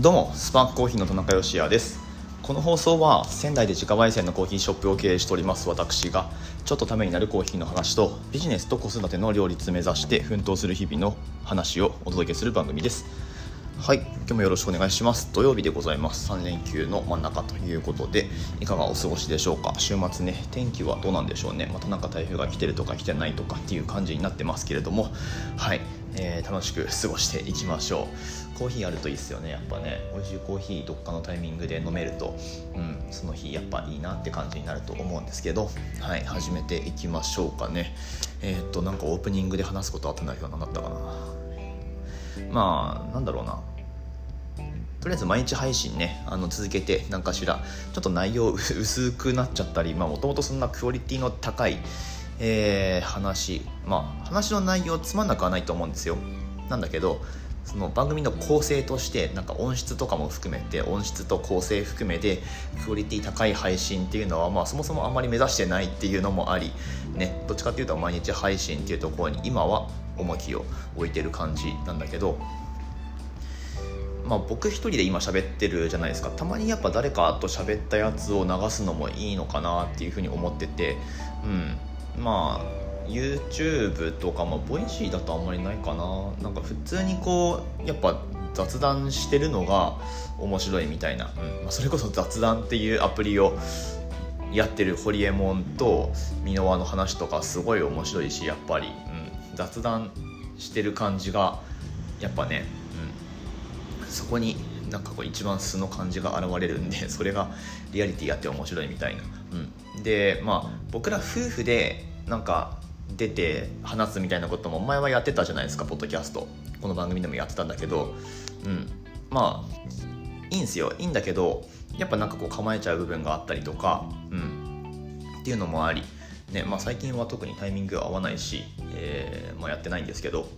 どうもスパークコーヒーの田中芳也です。この放送は仙台で自家焙煎のコーヒーショップを経営しております私がちょっとためになるコーヒーの話とビジネスと子育ての両立目指して奮闘する日々の話をお届けする番組です。はい今日もよろしくお願いします。土曜日でございます。3連休の真ん中ということでいかがお過ごしでしょうか？週末ね天気はどうなんでしょうね。またなんか台風が来てるとか来てないとかっていう感じになってますけれども。はい、えー、楽しく過ごしていきましょう。コーヒーあるといいですよねやっぱね。美味しいコーヒーどっかのタイミングで飲めると。うんその日やっぱいいなって感じになると思うんですけど。はい始めていきましょうかね。えー、っとなんかオープニングで話すことあったんだけど何だったかな。まあなんだろうな。とりあえず毎日配信ねあの続けて何かしらちょっと内容薄くなっちゃったりもともとそんなクオリティの高い、えー、話まあ話の内容つまんなくはないと思うんですよ。なんだけどその番組の構成としてなんか音質とかも含めて音質と構成含めてクオリティ高い配信っていうのはまあそもそもあんまり目指してないっていうのもありねどっちかっていうと毎日配信っていうところに今は重きを置いてる感じなんだけどまあ、僕一人で今喋ってるじゃないですか。たまにやっぱ誰かと喋ったやつを流すのもいいのかなっていうふうに思っててうん。まあ YouTube とかも Voicy だとあんまりないかな。なんか普通にこうやっぱ雑談してるのが面白いみたいな、うん。まあ、それこそ雑談っていうアプリをやってるホリエモンと箕輪の話とかすごい面白いしやっぱり、うん、雑談してる感じがやっぱねうん。そこになんかこう一番素の感じが現れるんでそれがリアリティやって面白いみたいな、うん、でまあ僕ら夫婦でなんか出て話すみたいなことも前はやってたじゃないですかポッドキャスト。この番組でもやってたんだけど、うん、まあいいんですよ。いいんだけどやっぱなんかこう構えちゃう部分があったりとか、うん、っていうのもあり、ねまあ、最近は特にタイミング合わないし、えーまあ、やってないんですけど。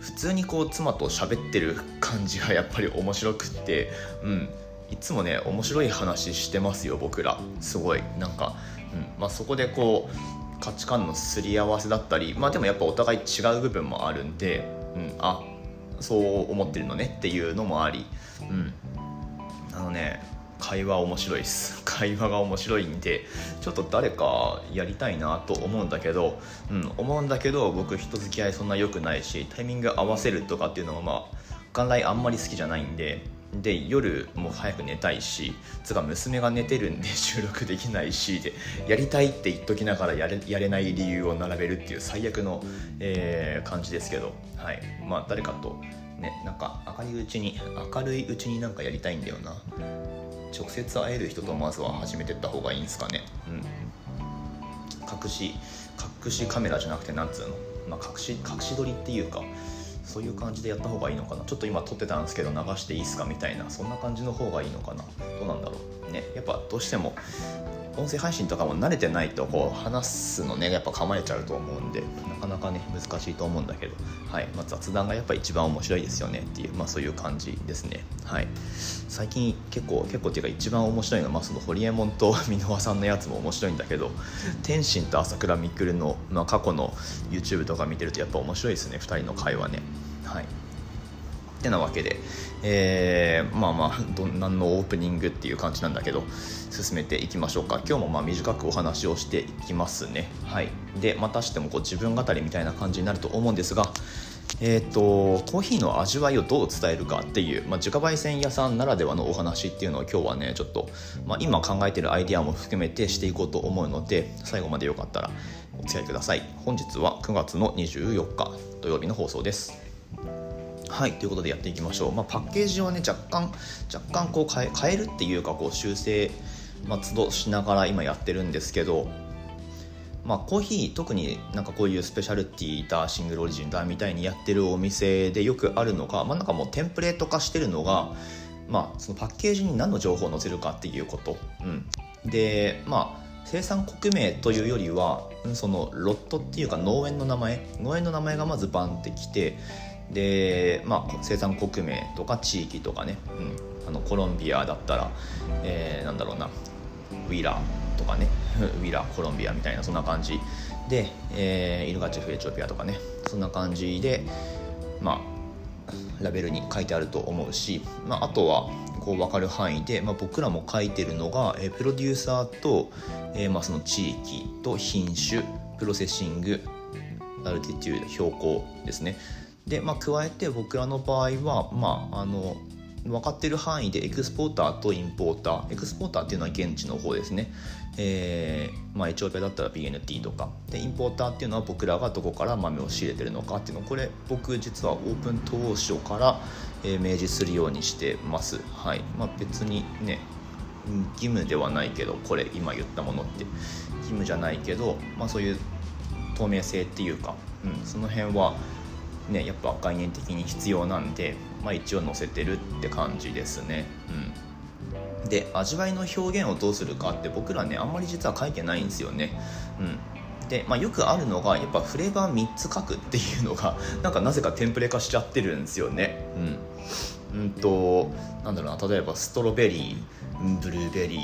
普通にこう妻と喋ってる感じがやっぱり面白くって。うん。いつもね面白い話してますよ僕ら。すごい。なんか、うん。まあ、そこでこう価値観のすり合わせだったりまあでもやっぱお互い違う部分もあるんで、うん、あそう思ってるのねっていうのもあり、うん、あのね会話面白いです。会話が面白いんでちょっと誰かやりたいなと思うんだけど、うん、思うんだけど僕人付き合いそんな良くないしタイミング合わせるとかっていうのはまあ元来あんまり好きじゃないんでで夜も早く寝たいしつか娘が寝てるんで収録できないしでやりたいって言っときながらやれやれない理由を並べるっていう最悪の、えー、感じですけど、はい。まあ、誰かとねなんか明るいうちに明るいうちになんかやりたいんだよな。直接会える人とまずは始めてった方がいいんですかね。うん。隠し隠しカメラじゃなくてなんつうの、まあ、隠し隠し撮りっていうかそういう感じでやった方がいいのかな。ちょっと今撮ってたんですけど流していいっすかみたいなそんな感じの方がいいのかな。どうなんだろう。ねやっぱどうしても音声配信とかも慣れてないとこう話すのねやっぱ構えちゃうと思うんでなかなかね難しいと思うんだけど、はい。まあ、雑談がやっぱ一番面白いですよねっていう、まあ、そういう感じですね、はい、最近結構結構っていうか一番面白いのは、まあ、そのホリエモンと箕輪さんのやつも面白いんだけど天心と朝倉未来の、まあ、過去の YouTube とか見てるとやっぱ面白いですね2人の会話ね。はい。てなわけで、えー、まあまあど何のオープニングっていう感じなんだけど進めていきましょうか。今日もまあ短くお話をしていきますね。はい。でまたしてもこう自分語りみたいな感じになると思うんですがえーと、コーヒーの味わいをどう伝えるかっていう、まあ、自家焙煎屋さんならではのお話っていうのを今日はねちょっと、まあ、今考えてるアイデアも含めてしていこうと思うので最後までよかったらお付き合いください。本日は9月の24日土曜日の放送です。はいということでやっていきましょう、まあ、パッケージをね若干若干こう変え変えるっていうかこう修正、まあ、都度しながら今やってるんですけどまあ、コーヒー特になんかこういうスペシャルティーだシングルオリジンだみたいにやってるお店でよくあるのが、まあ、なんかもうテンプレート化してるのが、まあ、そのパッケージに何の情報を載せるかっていうこと、うん、でまあ生産国名というよりはそのロットっていうか農園の名前農園の名前がまずバンってきてで、まあ、生産国名とか地域とかね、うん、あのコロンビアだったら、えー、なんだろうなウィラーとかね ウィラーコロンビアみたいなそんな感じ。で、えー、イルガチェフエチオピアとかねそんな感じでまあラベルに書いてあると思うし、まあ、あとはこう分かる範囲で、まあ、僕らも書いてるのが、えプロデューサーと、えー、まあその地域と品種 processing altitude 標高ですね。で、まあ、加えて僕らの場合は、まあ、あの分かってる範囲で exporter と importer。 exporter っていうのは現地の方ですね、えーまあ、エチオピアだったら BNT とか。で importer っていうのは僕らがどこから豆を仕入れてるのかっていうの。これ僕実はオープン当初から、えー、明示するようにしてます。はい。まあ別にね義務ではないけどこれ今言ったものって。義務じゃないけど、まあ、そういう透明性っていうか、うん、その辺はねやっぱ概念的に必要なんで、まあ、一応載せてるって感じですね。うん、で味わいの表現をどうするかって僕らねあんまり実は書いてないんですよね。うんで、まあ、よくあるのがやっぱフレーバー3つ書くっていうのが なんかなぜかテンプレ化しちゃってるんですよね。うん、うんとなんだろうな例えばストロベリーブルーベリー、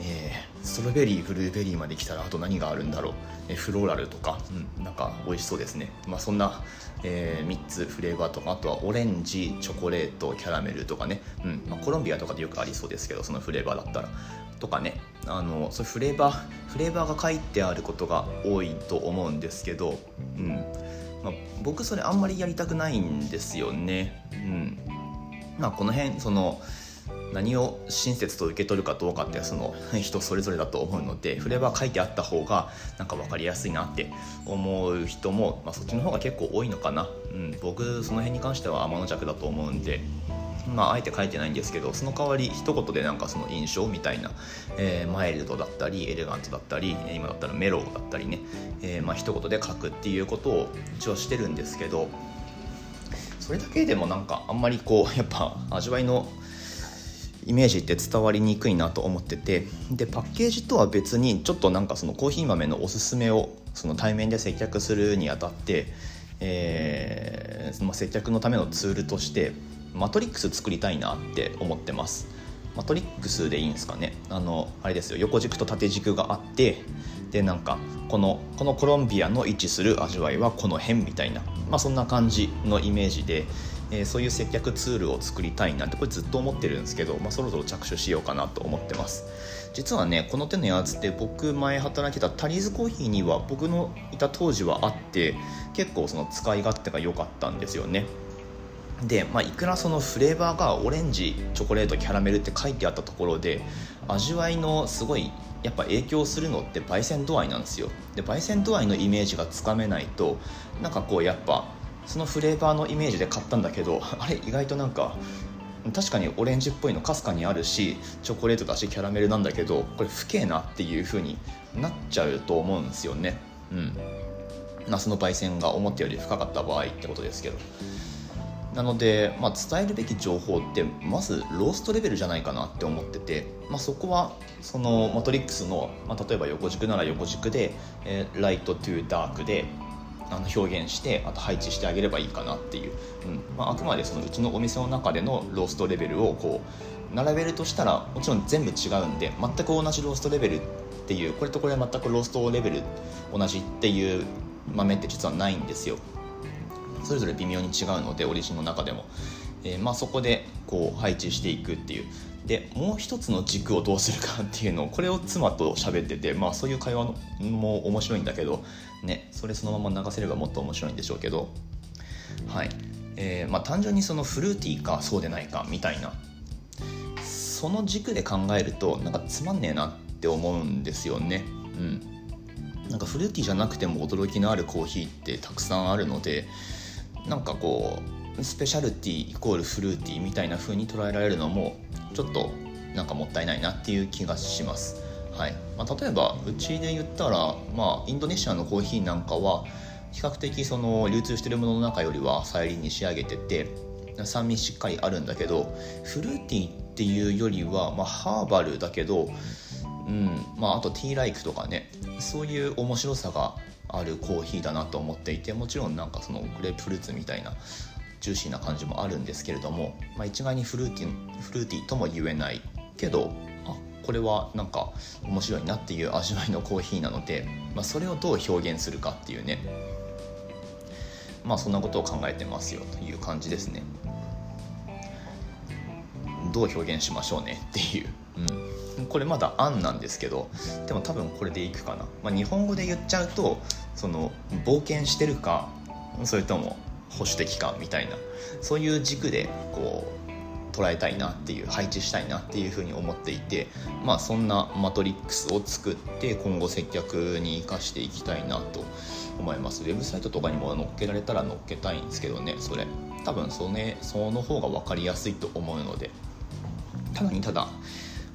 えー、ストロベリーブルーベリーまで来たらあと何があるんだろう、えフローラルとか、うん、なんか美味しそうですね、まあ、そんな、えー、3つフレーバーとかあとはオレンジチョコレートキャラメルとかね、うんまあ、コロンビアとかでよくありそうですけどそのフレーバーだったら。とかね。あのそフレーバーフレーバーが書いてあることが多いと思うんですけど、うん。まあ、僕それあんまりやりたくないんですよね。うん。まあ、この辺その何を親切と受け取るかどうかってその 人それぞれだと思うのでフレーバー書いてあった方がなんか分かりやすいなって思う人も、まあ、そっちの方が結構多いのかな、うん、僕その辺に関しては天の弱だと思うんで。まあ、あえて書いてないんですけどその代わり一言でなんかその印象みたいな、えー、マイルドだったりエレガントだったり今だったらメロウだったりね、えー、まあ一言で書くっていうことを一応してるんですけどそれだけでもなんかあんまりこうやっぱ味わいのイメージって伝わりにくいなと思っててでパッケージとは別にちょっとなんかそのコーヒー豆のおすすめをその対面で接客するにあたって、えーまあ、接客のためのツールとしてマトリックス作りたいなって思ってます。マトリックスでいいんですかね？あのあれですよ。横軸と縦軸があってでなんかこのこのコロンビアの位置する味わいはこの辺みたいな、まあ、そんな感じのイメージで、えー、そういう接客ツールを作りたいなってこれずっと思ってるんですけど、まあ、そろそろ着手しようかなと思ってます。実はねこの手のやつって僕前働いてたタリーズコーヒーには僕のいた当時はあって結構その使い勝手が良かったんですよね。で、まあ、いくらそのフレーバーがオレンジチョコレートキャラメルって書いてあったところで味わいのすごいやっぱ影響するのって焙煎度合いなんですよ。で焙煎度合いのイメージがつかめないとなんかこうやっぱそのフレーバーのイメージで買ったんだけど あれ意外となんか確かにオレンジっぽいのかすかにあるしチョコレートだしキャラメルなんだけどこれ不敬なっていう風になっちゃうと思うんですよね。うん。その焙煎が思ったより深かった場合ってことですけど。なので、まあ、伝えるべき情報ってまずローストレベルじゃないかなって思ってて、まあ、そこはそのマトリックスの、まあ、例えば横軸なら横軸で、えー、ライトトゥーダークであの表現してあと配置してあげればいいかなっていう、うん。まあ、あくまでそのうちのお店の中でのローストレベルをこう並べるとしたらもちろん全部違うんで全く同じローストレベルっていうこれとこれ全くローストレベル同じっていう豆って実はないんですよ。それぞれ微妙に違うのでオリジンの中でも、えー、まあ、そこでこう配置していくっていう。でもう一つの軸をどうするかっていうのをこれを妻と喋っててまあそういう会話も面白いんだけどねそれそのまま流せればもっと面白いんでしょうけどはい。えー、まあ単純にそのフルーティーかそうでないかみたいな。その軸で考えるとなんかつまんねえなって思うんですよね。うん。なんかフルーティーじゃなくても驚きのあるコーヒーってたくさんあるのでなんかこうスペシャルティーイコールフルーティーみたいな風に捉えられるのもちょっとなんかもったいないなっていう気がします。はいまあ、例えばうちで言ったら、まあ、インドネシアのコーヒーなんかは比較的その流通してるものの中よりは再利に仕上げてて酸味しっかりあるんだけどフルーティーっていうよりは、まあ、ハーバルだけど、うんまあ、あとティーライクとかねそういう面白さがあるコーヒーだなと思っていてもちろんなんかそのグレープフルーツみたいなジューシーな感じもあるんですけれども、まあ、一概にフルーティーフルーティーとも言えないけどあこれはなんか面白いなっていう味わいのコーヒーなので、まあ、それをどう表現するかっていうねまあそんなことを考えてますよという感じですね。どう表現しましょうねっていう、うん、これまだ案なんですけどでも多分これでいくかな、まあ、日本語で言っちゃうとその冒険してるかそれとも保守的かみたいなそういう軸でこう捉えたいなっていう配置したいなっていうふうに思っていてまあそんなマトリックスを作って今後接客に生かしていきたいなと思います。ウェブサイトとかにも載っけられたら載っけたいんですけどねそれ。多分そ,、ね、その方が分かりやすいと思うのでただにただ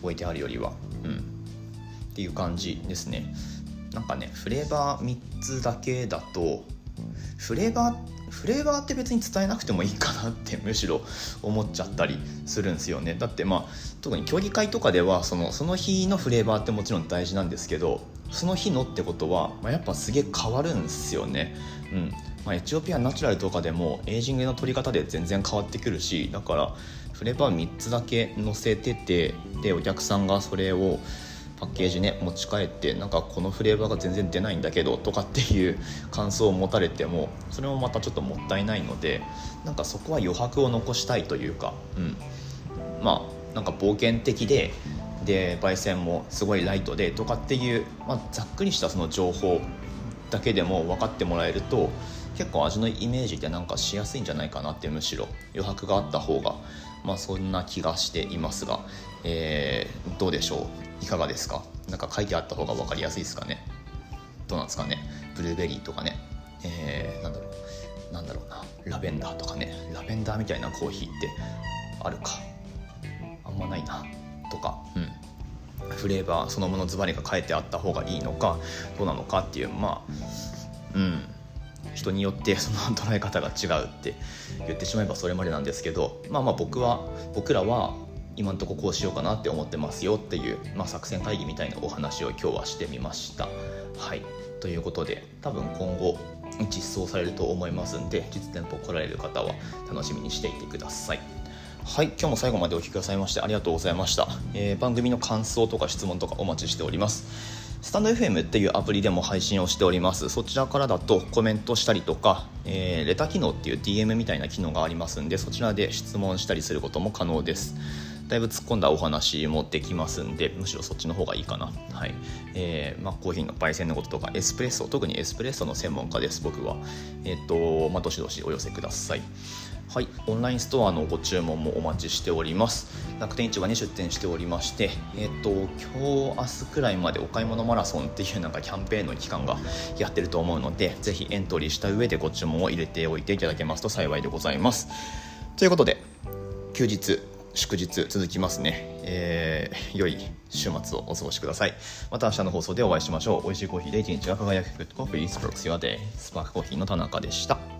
置いてあるよりは。うん。っていう感じですね。なんかねフレーバー3つだけだとフレーバーフレーバーって別に伝えなくてもいいかなって むしろ思っちゃったりするんですよね。だってまあ特に競技会とかではそのその日のフレーバーってもちろん大事なんですけどその日のってことは、まあ、やっぱすげえ変わるんですよね。うん。まあ、エチオピアナチュラルとかでもエイジングの取り方で全然変わってくるしだからフレーバー3つだけ載せててでお客さんがそれをパッケージね持ち帰ってなんかこのフレーバーが全然出ないんだけどとかっていう感想を持たれてもそれもまたちょっともったいないのでなんかそこは余白を残したいというか、うん、まあなんか冒険的でで焙煎もすごいライトでとかっていう、まあ、ざっくりしたその情報だけでも分かってもらえると結構味のイメージってなんかしやすいんじゃないかなってむしろ余白があった方がまあそんな気がしていますが、えー、どうでしょう？いかがですか？なんか書いてあった方が分かりやすいですかね？どうなんですかね？ブルーベリーとかね、えー、なんだろう。なんだろうな。ラベンダーとかね？ラベンダーみたいなコーヒーってあるか。あんまないな。とか。うん。フレーバーそのものズバリが書いてあった方がいいのか？どうなのかっていうまあうん。人によってその捉え方が違うって言ってしまえばそれまでなんですけど。まあまあ僕は僕らは今んとここうしようかなって思ってますよっていう、まあ、作戦会議みたいなお話を今日はしてみました。はい。ということで多分今後実装されると思いますんで実店舗来られる方は楽しみにしていてください。はい。今日も最後までお聴きくださいましてありがとうございました、えー、番組の感想とか質問とかお待ちしております。スタンド FM っていうアプリでも配信をしております。そちらからだとコメントしたりとか、えー、レタ機能っていう DM みたいな機能がありますんでそちらで質問したりすることも可能です。だいぶ突っ込んだお話もできますんでむしろそっちの方がいいかな。はい。えー、まあ、コーヒーの焙煎のこととかエスプレッソ特にエスプレッソの専門家です僕は。えっ、とまあどしどしお寄せください。はい、オンラインストアのご注文もお待ちしております。楽天市場に出店しておりまして、えっ、ー、と、今日、明日くらいまでお買い物マラソンっていうなんかキャンペーンの期間がやってると思うので、ぜひエントリーした上でご注文を入れておいていただけますと幸いでございます。ということで、休日、祝日続きますね。えー、良い週末をお過ごしください。また明日の放送でお会いしましょう。美味しいコーヒーで一日が輝く Good Coffee Sparks Your Day スパークコーヒーの田中でした。